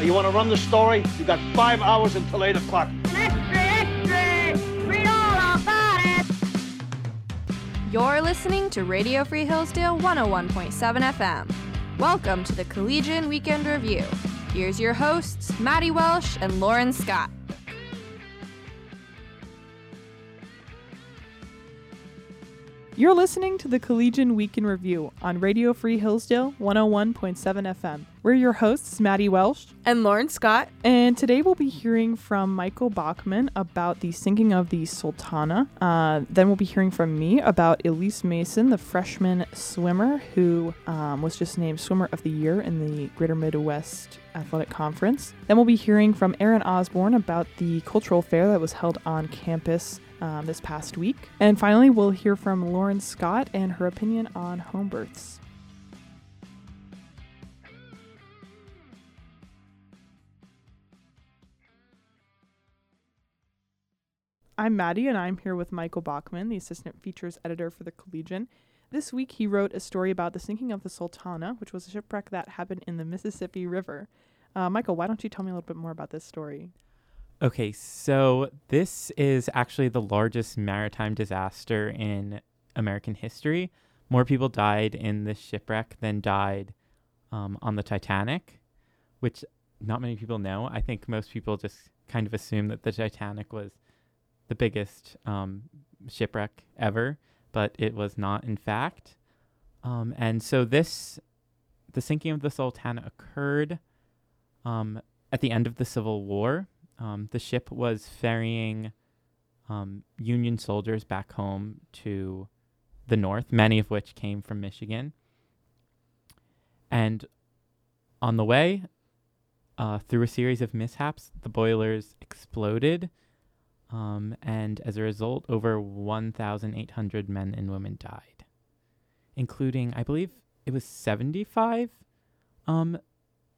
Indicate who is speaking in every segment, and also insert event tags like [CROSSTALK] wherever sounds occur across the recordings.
Speaker 1: You want to run the story? You got five hours until 8 o'clock.
Speaker 2: Extra, extra! Read all about it!
Speaker 3: You're listening to Radio Free Hillsdale 101.7 FM. Welcome to the Collegian Week in Review. Here's your hosts, Maddie Welsh and Lauren Scott.
Speaker 4: You're listening to the Collegian Week in Review on Radio Free Hillsdale 101.7 FM. We're your hosts, Maddie Welsh,
Speaker 3: And Lauren Scott.
Speaker 4: and today we'll be hearing from Michael Bachman about the sinking of the Sultana. Uh, then we'll be hearing from me about Elise Mason, the freshman swimmer who um, was just named Swimmer of the Year in the Greater Midwest Athletic Conference. Then we'll be hearing from Aaron Osborne about the cultural fair that was held on campus um, this past week. And finally, we'll hear from Lauren Scott and her opinion on home births. I'm Maddie, and I'm here with Michael Bachman, the assistant features editor for the Collegian. This week, he wrote a story about the sinking of the Sultana, which was a shipwreck that happened in the Mississippi River. Uh, Michael, why don't you tell me a little bit more about this story?
Speaker 5: Okay, so this is actually the largest maritime disaster in American history. More people died in this shipwreck than died um, on the Titanic, which not many people know. I think most people just kind of assume that the Titanic was the biggest um, shipwreck ever, but it was not, in fact. Um, and so this, the sinking of the Sultana occurred um, at the end of the Civil War. Um, the ship was ferrying um, Union soldiers back home to the north, many of which came from Michigan. And on the way, uh, through a series of mishaps, the boilers exploded. Um, and as a result, over 1,800 men and women died, including, I believe, it was 75 um,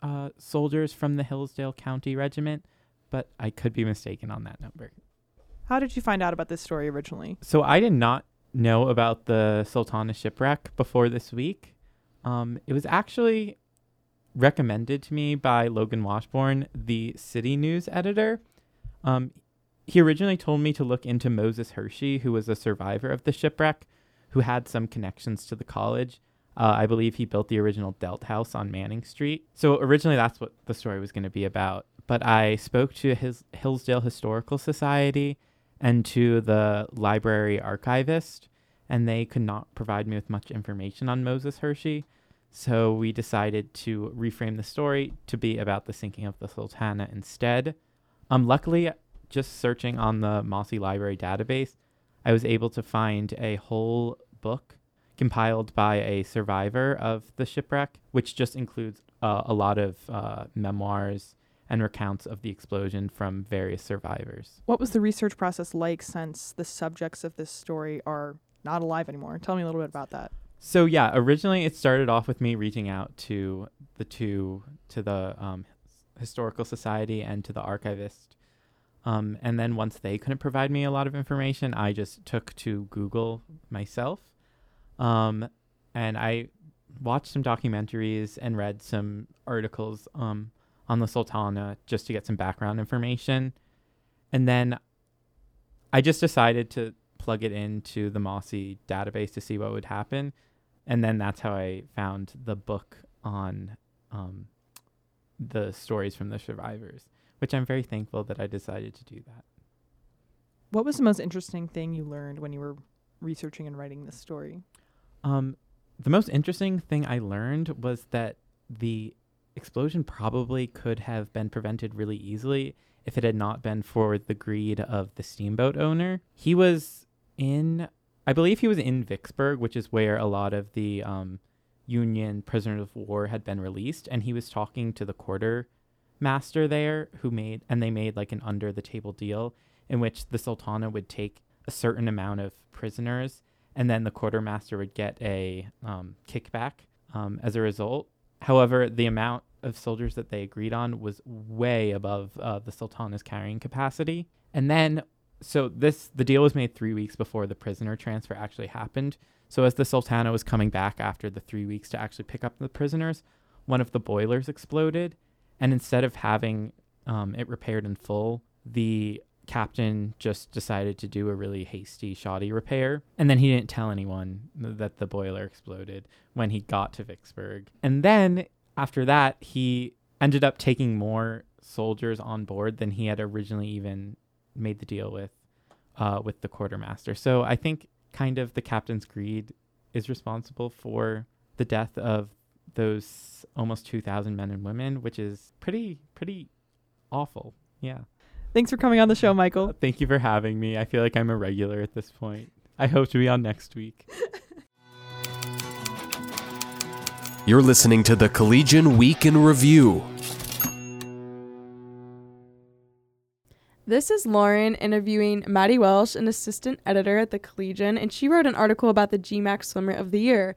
Speaker 5: uh, soldiers from the Hillsdale County Regiment but I could be mistaken on that number.
Speaker 4: How did you find out about this story originally?
Speaker 5: So I did not know about the Sultana shipwreck before this week. Um, it was actually recommended to me by Logan Washburn, the city news editor. Um, he originally told me to look into Moses Hershey, who was a survivor of the shipwreck, who had some connections to the college. Uh, I believe he built the original Delt House on Manning Street. So originally, that's what the story was going to be about but I spoke to his Hillsdale Historical Society and to the library archivist, and they could not provide me with much information on Moses Hershey. So we decided to reframe the story to be about the sinking of the Sultana instead. Um, luckily, just searching on the Mossey Library database, I was able to find a whole book compiled by a survivor of the shipwreck, which just includes uh, a lot of uh, memoirs and recounts of the explosion from various survivors.
Speaker 4: What was the research process like since the subjects of this story are not alive anymore? Tell me a little bit about that.
Speaker 5: So yeah, originally it started off with me reaching out to the two to the um, historical society and to the archivist. Um, and then once they couldn't provide me a lot of information, I just took to Google myself. Um, and I watched some documentaries and read some articles um, on the Sultana just to get some background information. And then I just decided to plug it into the Mossey database to see what would happen. And then that's how I found the book on um, the stories from the survivors, which I'm very thankful that I decided to do that.
Speaker 4: What was the most interesting thing you learned when you were researching and writing this story?
Speaker 5: Um, the most interesting thing I learned was that the explosion probably could have been prevented really easily if it had not been for the greed of the steamboat owner. He was in, I believe he was in Vicksburg, which is where a lot of the um, Union prisoners of war had been released, and he was talking to the quartermaster there, who made, and they made like an under the table deal in which the Sultana would take a certain amount of prisoners, and then the quartermaster would get a um, kickback um, as a result. However, the amount of soldiers that they agreed on was way above uh, the Sultana's carrying capacity. And then, so this the deal was made three weeks before the prisoner transfer actually happened. So as the Sultana was coming back after the three weeks to actually pick up the prisoners, one of the boilers exploded, And instead of having um, it repaired in full, the captain just decided to do a really hasty, shoddy repair. And then he didn't tell anyone that the boiler exploded when he got to Vicksburg. And then after that, he ended up taking more soldiers on board than he had originally even made the deal with uh, with the quartermaster. So I think kind of the captain's greed is responsible for the death of those almost 2,000 men and women, which is pretty pretty awful. Yeah.
Speaker 4: Thanks for coming on the show, Michael.
Speaker 5: Uh, thank you for having me. I feel like I'm a regular at this point. I hope to be on next week. [LAUGHS]
Speaker 6: You're listening to the Collegian Week in Review.
Speaker 7: This is Lauren interviewing Maddie Welsh, an assistant editor at the Collegian, and she wrote an article about the GMAC Swimmer of the Year.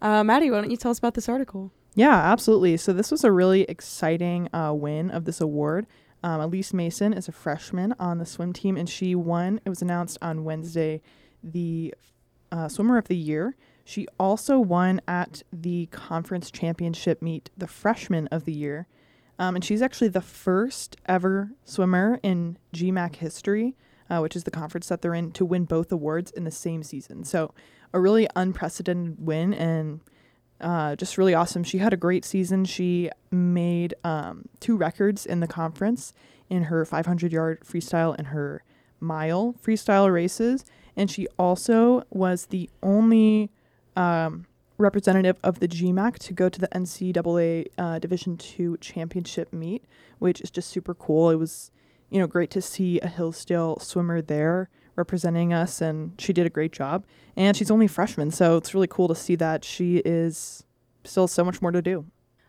Speaker 7: Uh, Maddie, why don't you tell us about this article?
Speaker 4: Yeah, absolutely. So this was a really exciting uh, win of this award. Um, Elise Mason is a freshman on the swim team, and she won. It was announced on Wednesday, the uh, Swimmer of the Year. She also won at the conference championship meet, the Freshman of the Year. Um, and she's actually the first ever swimmer in GMAC history, uh, which is the conference that they're in, to win both awards in the same season. So, a really unprecedented win and uh, just really awesome. She had a great season. She made um, two records in the conference in her 500 yard freestyle and her mile freestyle races. And she also was the only um, representative of the GMAC to go to the NCAA uh, Division two championship meet, which is just super cool. It was, you know, great to see a Hillsdale swimmer there representing us, and she did a great job. And she's only a freshman, so it's really cool to see that she is still so much more to do.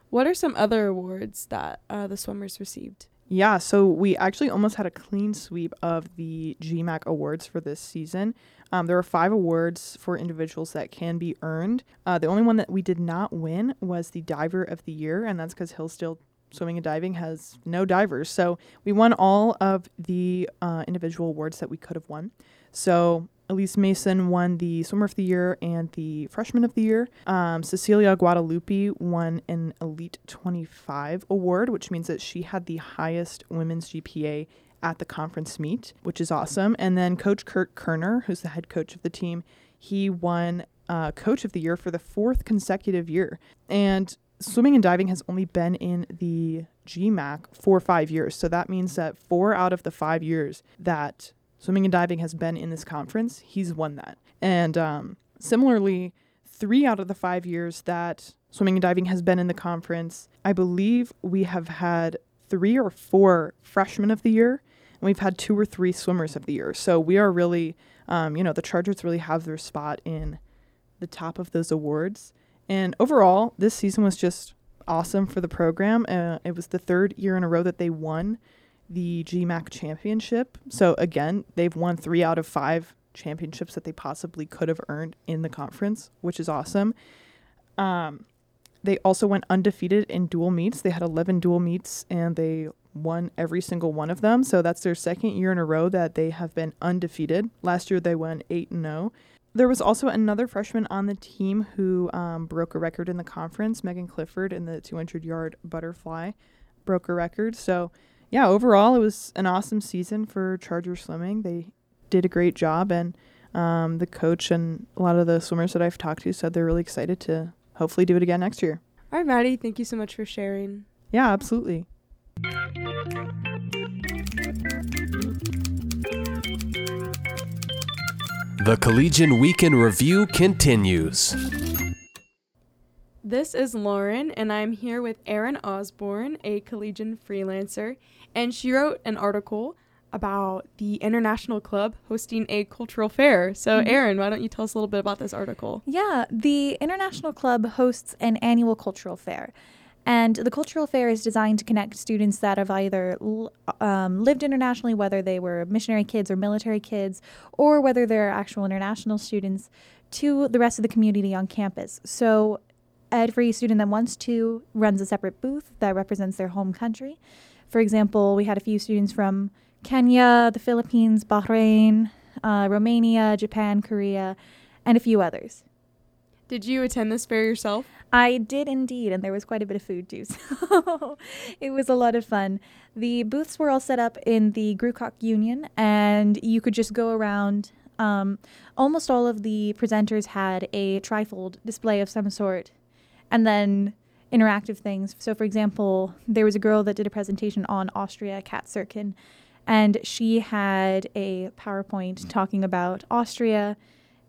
Speaker 7: What are some other awards that uh, the swimmers received?
Speaker 4: Yeah, so we actually almost had a clean sweep of the GMAC awards for this season. Um, there are five awards for individuals that can be earned. Uh, the only one that we did not win was the Diver of the Year, and that's because Hillsdale Swimming and Diving has no divers. So we won all of the uh, individual awards that we could have won. So Elise Mason won the Swimmer of the Year and the Freshman of the Year. Um, Cecilia Guadalupe won an Elite 25 award, which means that she had the highest women's GPA at the conference meet, which is awesome. And then Coach Kurt Kerner, who's the head coach of the team, he won uh, Coach of the Year for the fourth consecutive year. And swimming and diving has only been in the GMAC for five years. So that means that four out of the five years that swimming and diving has been in this conference, he's won that. And um, similarly, three out of the five years that swimming and diving has been in the conference, I believe we have had three or four freshmen of the year, and we've had two or three swimmers of the year. So we are really, um, you know, the Chargers really have their spot in the top of those awards. And overall, this season was just awesome for the program. Uh, it was the third year in a row that they won the GMAC championship. So again, they've won three out of five championships that they possibly could have earned in the conference, which is awesome. Um, they also went undefeated in dual meets. They had 11 dual meets and they won every single one of them. So that's their second year in a row that they have been undefeated. Last year they went 8 and 0. There was also another freshman on the team who um, broke a record in the conference. Megan Clifford in the 200 yard butterfly broke a record. So, yeah, overall, it was an awesome season for Charger Swimming. They did a great job, and um, the coach and a lot of the swimmers that I've talked to said they're really excited to hopefully do it again next year.
Speaker 7: All right, Maddie, thank you so much for sharing.
Speaker 4: Yeah, absolutely.
Speaker 6: The Collegian Week in Review continues.
Speaker 7: This is Lauren, and I'm here with Erin Osborne, a collegian freelancer, and she wrote an article about the International Club hosting a cultural fair. So,
Speaker 8: Mhm.
Speaker 7: Erin, why don't you tell us a little bit about this article?
Speaker 8: Yeah, the International Club hosts an annual cultural fair. And the cultural fair is designed to connect students that have either um, lived internationally, whether they were missionary kids or military kids, or whether they're actual international students, to the rest of the community on campus. So every student that wants to runs a separate booth that represents their home country. For example, we had a few students from Kenya, the Philippines, Bahrain, uh, Romania, Japan, Korea, and a few others.
Speaker 7: Did you attend this fair yourself?
Speaker 8: I did indeed, and there was quite a bit of food too. [LAUGHS] So it was a lot of fun. The booths were all set up in the Grewcock Union, and you could just go around. Um, almost all of the presenters had a trifold display of some sort, and then interactive things. So, for example, there was a girl that did a presentation on Austria, Kat Sirkin, and she had a PowerPoint talking about Austria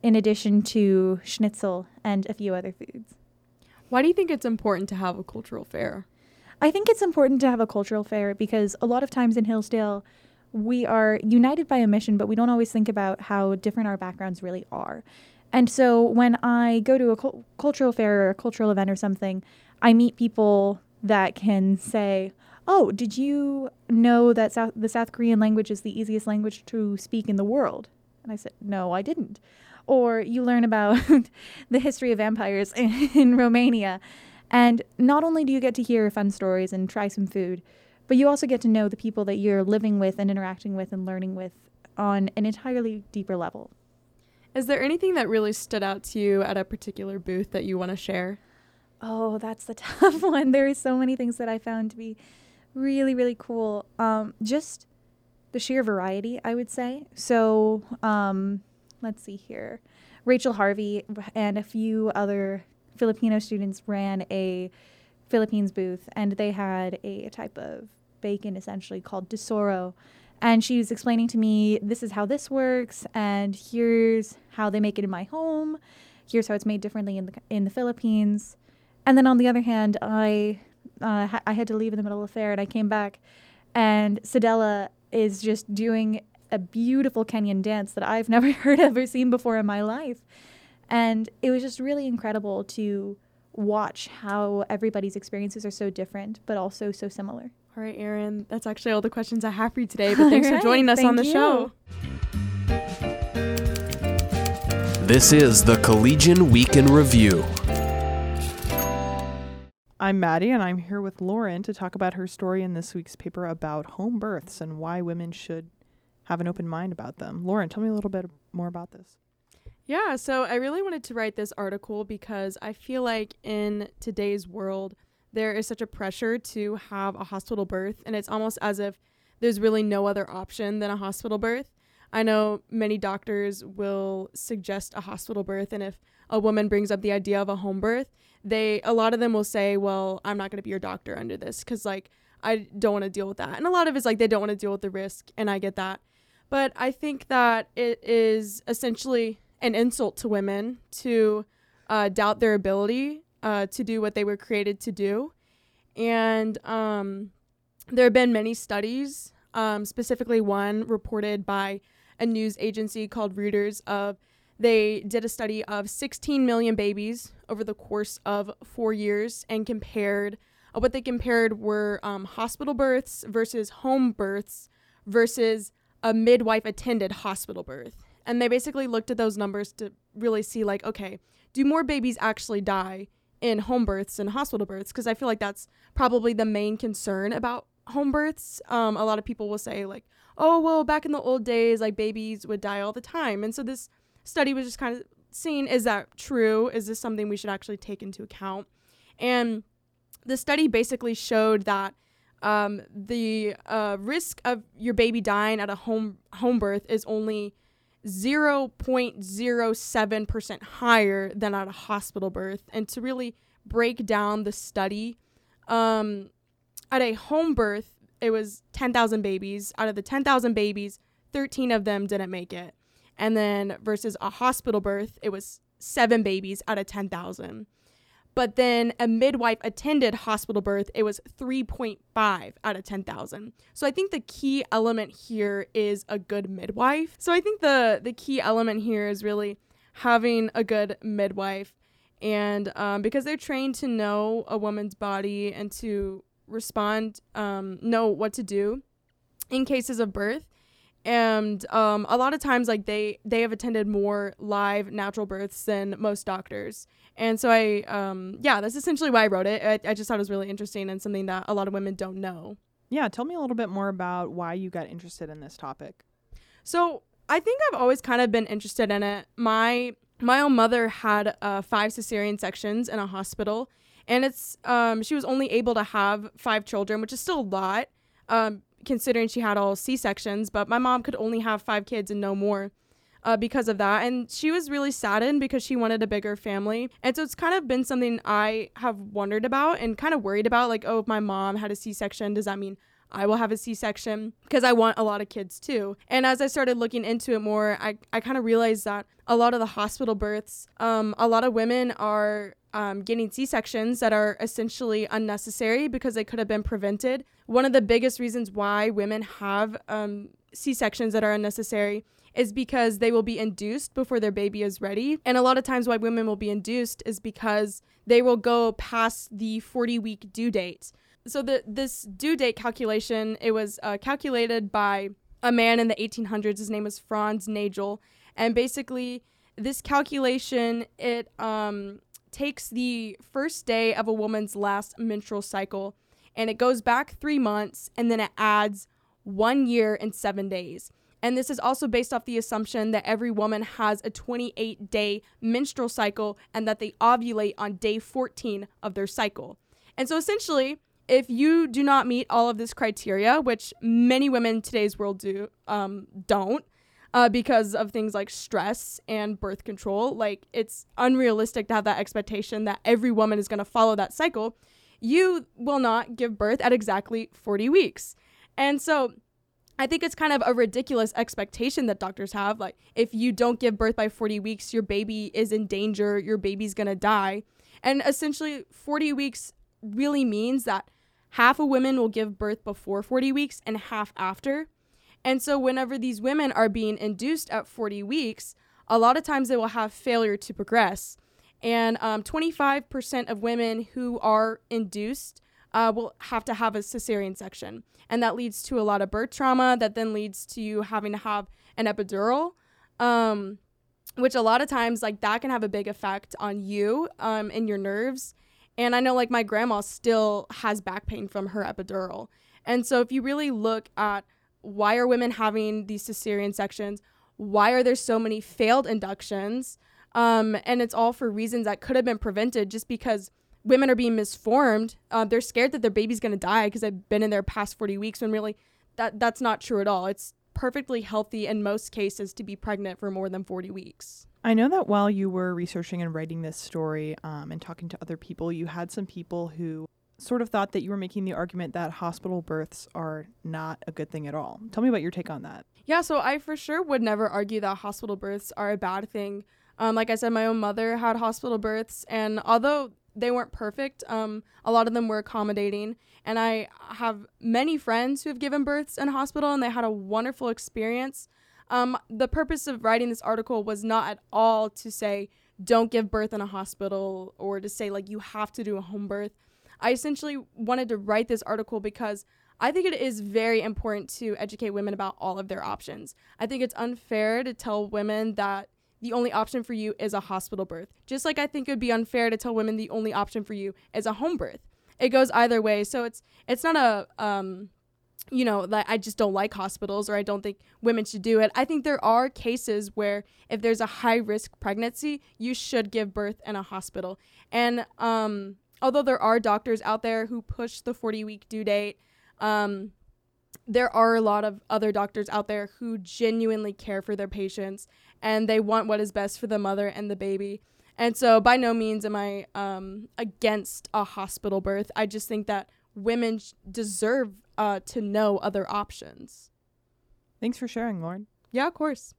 Speaker 8: in addition to schnitzel and a few other foods.
Speaker 7: Why do you think it's important to have a cultural fair?
Speaker 8: I think it's important to have a cultural fair because a lot of times in Hillsdale, we are united by a mission, but we don't always think about how different our backgrounds really are. And so when I go to a cul- cultural fair or a cultural event or something, I meet people that can say, Oh, did you know that South- the South Korean language is the easiest language to speak in the world? And I said, No, I didn't. Or you learn about [LAUGHS] the history of vampires in, [LAUGHS] in Romania. And not only do you get to hear fun stories and try some food, but you also get to know the people that you're living with and interacting with and learning with on an entirely deeper level.
Speaker 7: Is there anything that really stood out to you at a particular booth that you want to share?
Speaker 8: Oh, that's the [LAUGHS] tough one. There are so many things that I found to be really, really cool. Um, just the sheer variety, I would say. So, um, let's see here. Rachel Harvey and a few other Filipino students ran a Philippines booth, and they had a type of bacon essentially called Tesoro. And she was explaining to me, this is how this works, and here's how they make it in my home. Here's how it's made differently in the in the Philippines. And then on the other hand, I uh, ha- I had to leave in the middle of the fair, and I came back, and Sedella is just doing a beautiful Kenyan dance that I've [LAUGHS] never heard of or seen before in my life. And it was just really incredible to watch how everybody's experiences are so different, but also so similar.
Speaker 7: All right, Erin, that's actually all the questions I have for you today, but [LAUGHS] thanks
Speaker 8: All
Speaker 7: for joining us on the
Speaker 8: thank
Speaker 7: show.
Speaker 6: This is the Collegian Week in Review.
Speaker 4: I'm Maddie, and I'm here with Lauren to talk about her story in this week's paper about home births and why women should have an open mind about them. Lauren, tell me a little bit more about this.
Speaker 7: Yeah, so I really wanted to write this article because I feel like in today's world, there is such a pressure to have a hospital birth, and it's almost as if there's really no other option than a hospital birth. I know many doctors will suggest a hospital birth, and if a woman brings up the idea of a home birth, they a lot of them will say, "Well, I'm not going to be your doctor under this because like I don't want to deal with that." And a lot of it's like they don't want to deal with the risk, and I get that. But I think that it is essentially an insult to women to uh, doubt their ability uh, to do what they were created to do. And um, there have been many studies, um, specifically one reported by a news agency called Reuters of they did a study of 16 million babies over the course of four years and compared uh, what they compared were um, hospital births versus home births versus a midwife attended hospital birth. And they basically looked at those numbers to really see, like, okay, do more babies actually die in home births and hospital births? Because I feel like that's probably the main concern about home births. Um, a lot of people will say, like, oh, well, back in the old days, like babies would die all the time. And so this study was just kind of seeing is that true? Is this something we should actually take into account? And the study basically showed that um, the uh, risk of your baby dying at a home home birth is only 0.07% higher than at a hospital birth. And to really break down the study, um, at a home birth, it was 10,000 babies. Out of the 10,000 babies, 13 of them didn't make it. And then versus a hospital birth, it was seven babies out of 10,000 but then a midwife attended hospital birth. It was 3.5 out of 10,000 so i think the key element here is a good midwife. So i think the the key element here is really having a good midwife and um, because they're trained to know a woman's body and to respond um, know what to do in cases of birth and um, a lot of times like they they have attended more live natural births than most doctors. And so i um, yeah that's essentially why i wrote it. I, I just thought it was really interesting and something that a lot of women don't know.
Speaker 4: Yeah, tell me a little bit more about why you got interested in this topic.
Speaker 7: so i think i've always kind of been interested in it. My my own mother had uh, five cesarean sections in a hospital, and it's um, she was only able to have five children, which is still a lot, um, considering she had all C sections. But my mom could only have five kids and no more. Uh, because of that. And she was really saddened because she wanted a bigger family. And so it's kind of been something I have wondered about and kind of worried about like, oh, if my mom had a C section, does that mean I will have a C section? Because I want a lot of kids too. And as I started looking into it more, I, I kind of realized that a lot of the hospital births, um, a lot of women are um, getting C sections that are essentially unnecessary because they could have been prevented. One of the biggest reasons why women have um, C sections that are unnecessary is because they will be induced before their baby is ready. And a lot of times, why women will be induced is because they will go past the 40 week due date. So, the, this due date calculation, it was uh, calculated by a man in the 1800s. His name was Franz Naegele. And basically, this calculation, it um, takes the first day of a woman's last menstrual cycle and it goes back three months and then it adds one year and seven days. And this is also based off the assumption that every woman has a 28 day menstrual cycle and that they ovulate on day 14 of their cycle. And so essentially, if you do not meet all of this criteria, which many women in today's world do, um, don't, uh, because of things like stress and birth control, like it's unrealistic to have that expectation that every woman is going to follow that cycle. You will not give birth at exactly 40 weeks. And so I think it's kind of a ridiculous expectation that doctors have. Like, if you don't give birth by 40 weeks, your baby is in danger, your baby's gonna die. And essentially, 40 weeks really means that half of women will give birth before 40 weeks and half after. And so, whenever these women are being induced at 40 weeks, a lot of times they will have failure to progress. And um, 25% of women who are induced uh, will have to have a cesarean section. And that leads to a lot of birth trauma, that then leads to you having to have an epidural. Um, which a lot of times like that can have a big effect on you um, and your nerves and i know like my grandma still has back pain from her epidural and so if you really look at why are women having these cesarean sections why are there so many failed inductions um, and it's all for reasons that could have been prevented just because women are being misformed. Uh, they're scared that their baby's going to die because they've been in their past 40 weeks when really that that's not true at all. It's perfectly healthy in most cases to be pregnant for more than 40 weeks.
Speaker 4: I know that while you were researching and writing this story um, and talking to other people, you had some people who sort of thought that you were making the argument that hospital births are not a good thing at all. Tell me about your take on that.
Speaker 7: Yeah, so I for sure would never argue that hospital births are a bad thing. Um, like I said, my own mother had hospital births, and although they weren't perfect. Um, a lot of them were accommodating, and I have many friends who have given births in hospital, and they had a wonderful experience. Um, the purpose of writing this article was not at all to say don't give birth in a hospital or to say like you have to do a home birth. I essentially wanted to write this article because I think it is very important to educate women about all of their options. I think it's unfair to tell women that the only option for you is a hospital birth. Just like I think it would be unfair to tell women the only option for you is a home birth. It goes either way. So it's it's not a um you know, that I just don't like hospitals or I don't think women should do it. I think there are cases where if there's a high risk pregnancy, you should give birth in a hospital. And um although there are doctors out there who push the 40 week due date, um there are a lot of other doctors out there who genuinely care for their patients and they want what is best for the mother and the baby. And so, by no means am I um, against a hospital birth. I just think that women sh- deserve uh, to know other options.
Speaker 4: Thanks for sharing, Lauren.
Speaker 7: Yeah, of course.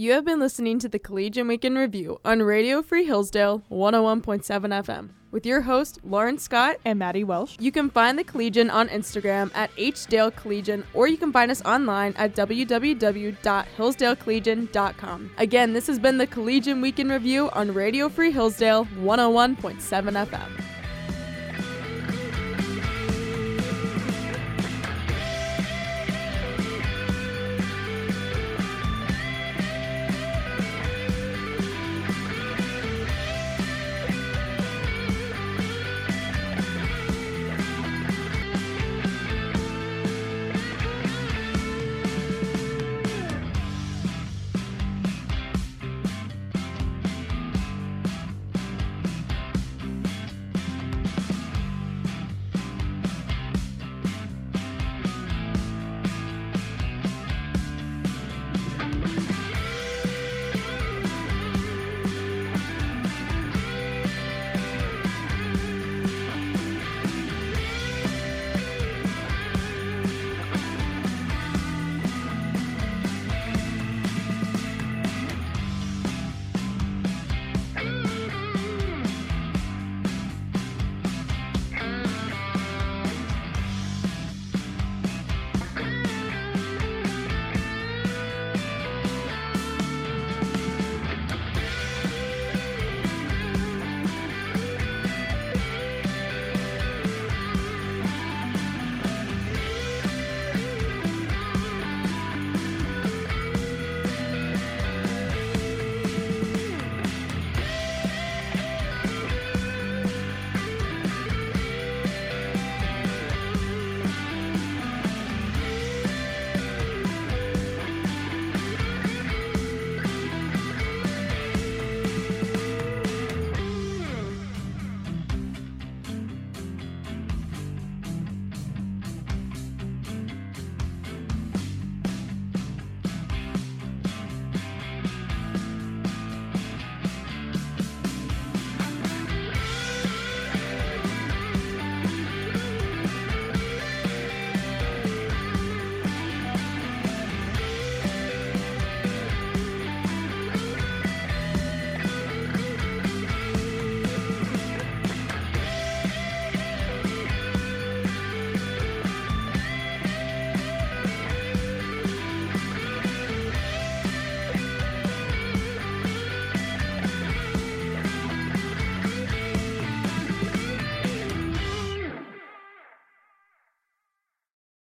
Speaker 7: You have been listening to the Collegian Week in Review on Radio Free Hillsdale 101.7 FM with your host, Lauren Scott
Speaker 4: and Maddie Welsh.
Speaker 7: You can find the Collegian on Instagram at HDale Collegian, or you can find us online at www.hillsdalecollegian.com. Again, this has been the Collegian Week in Review on Radio Free Hillsdale 101.7 FM.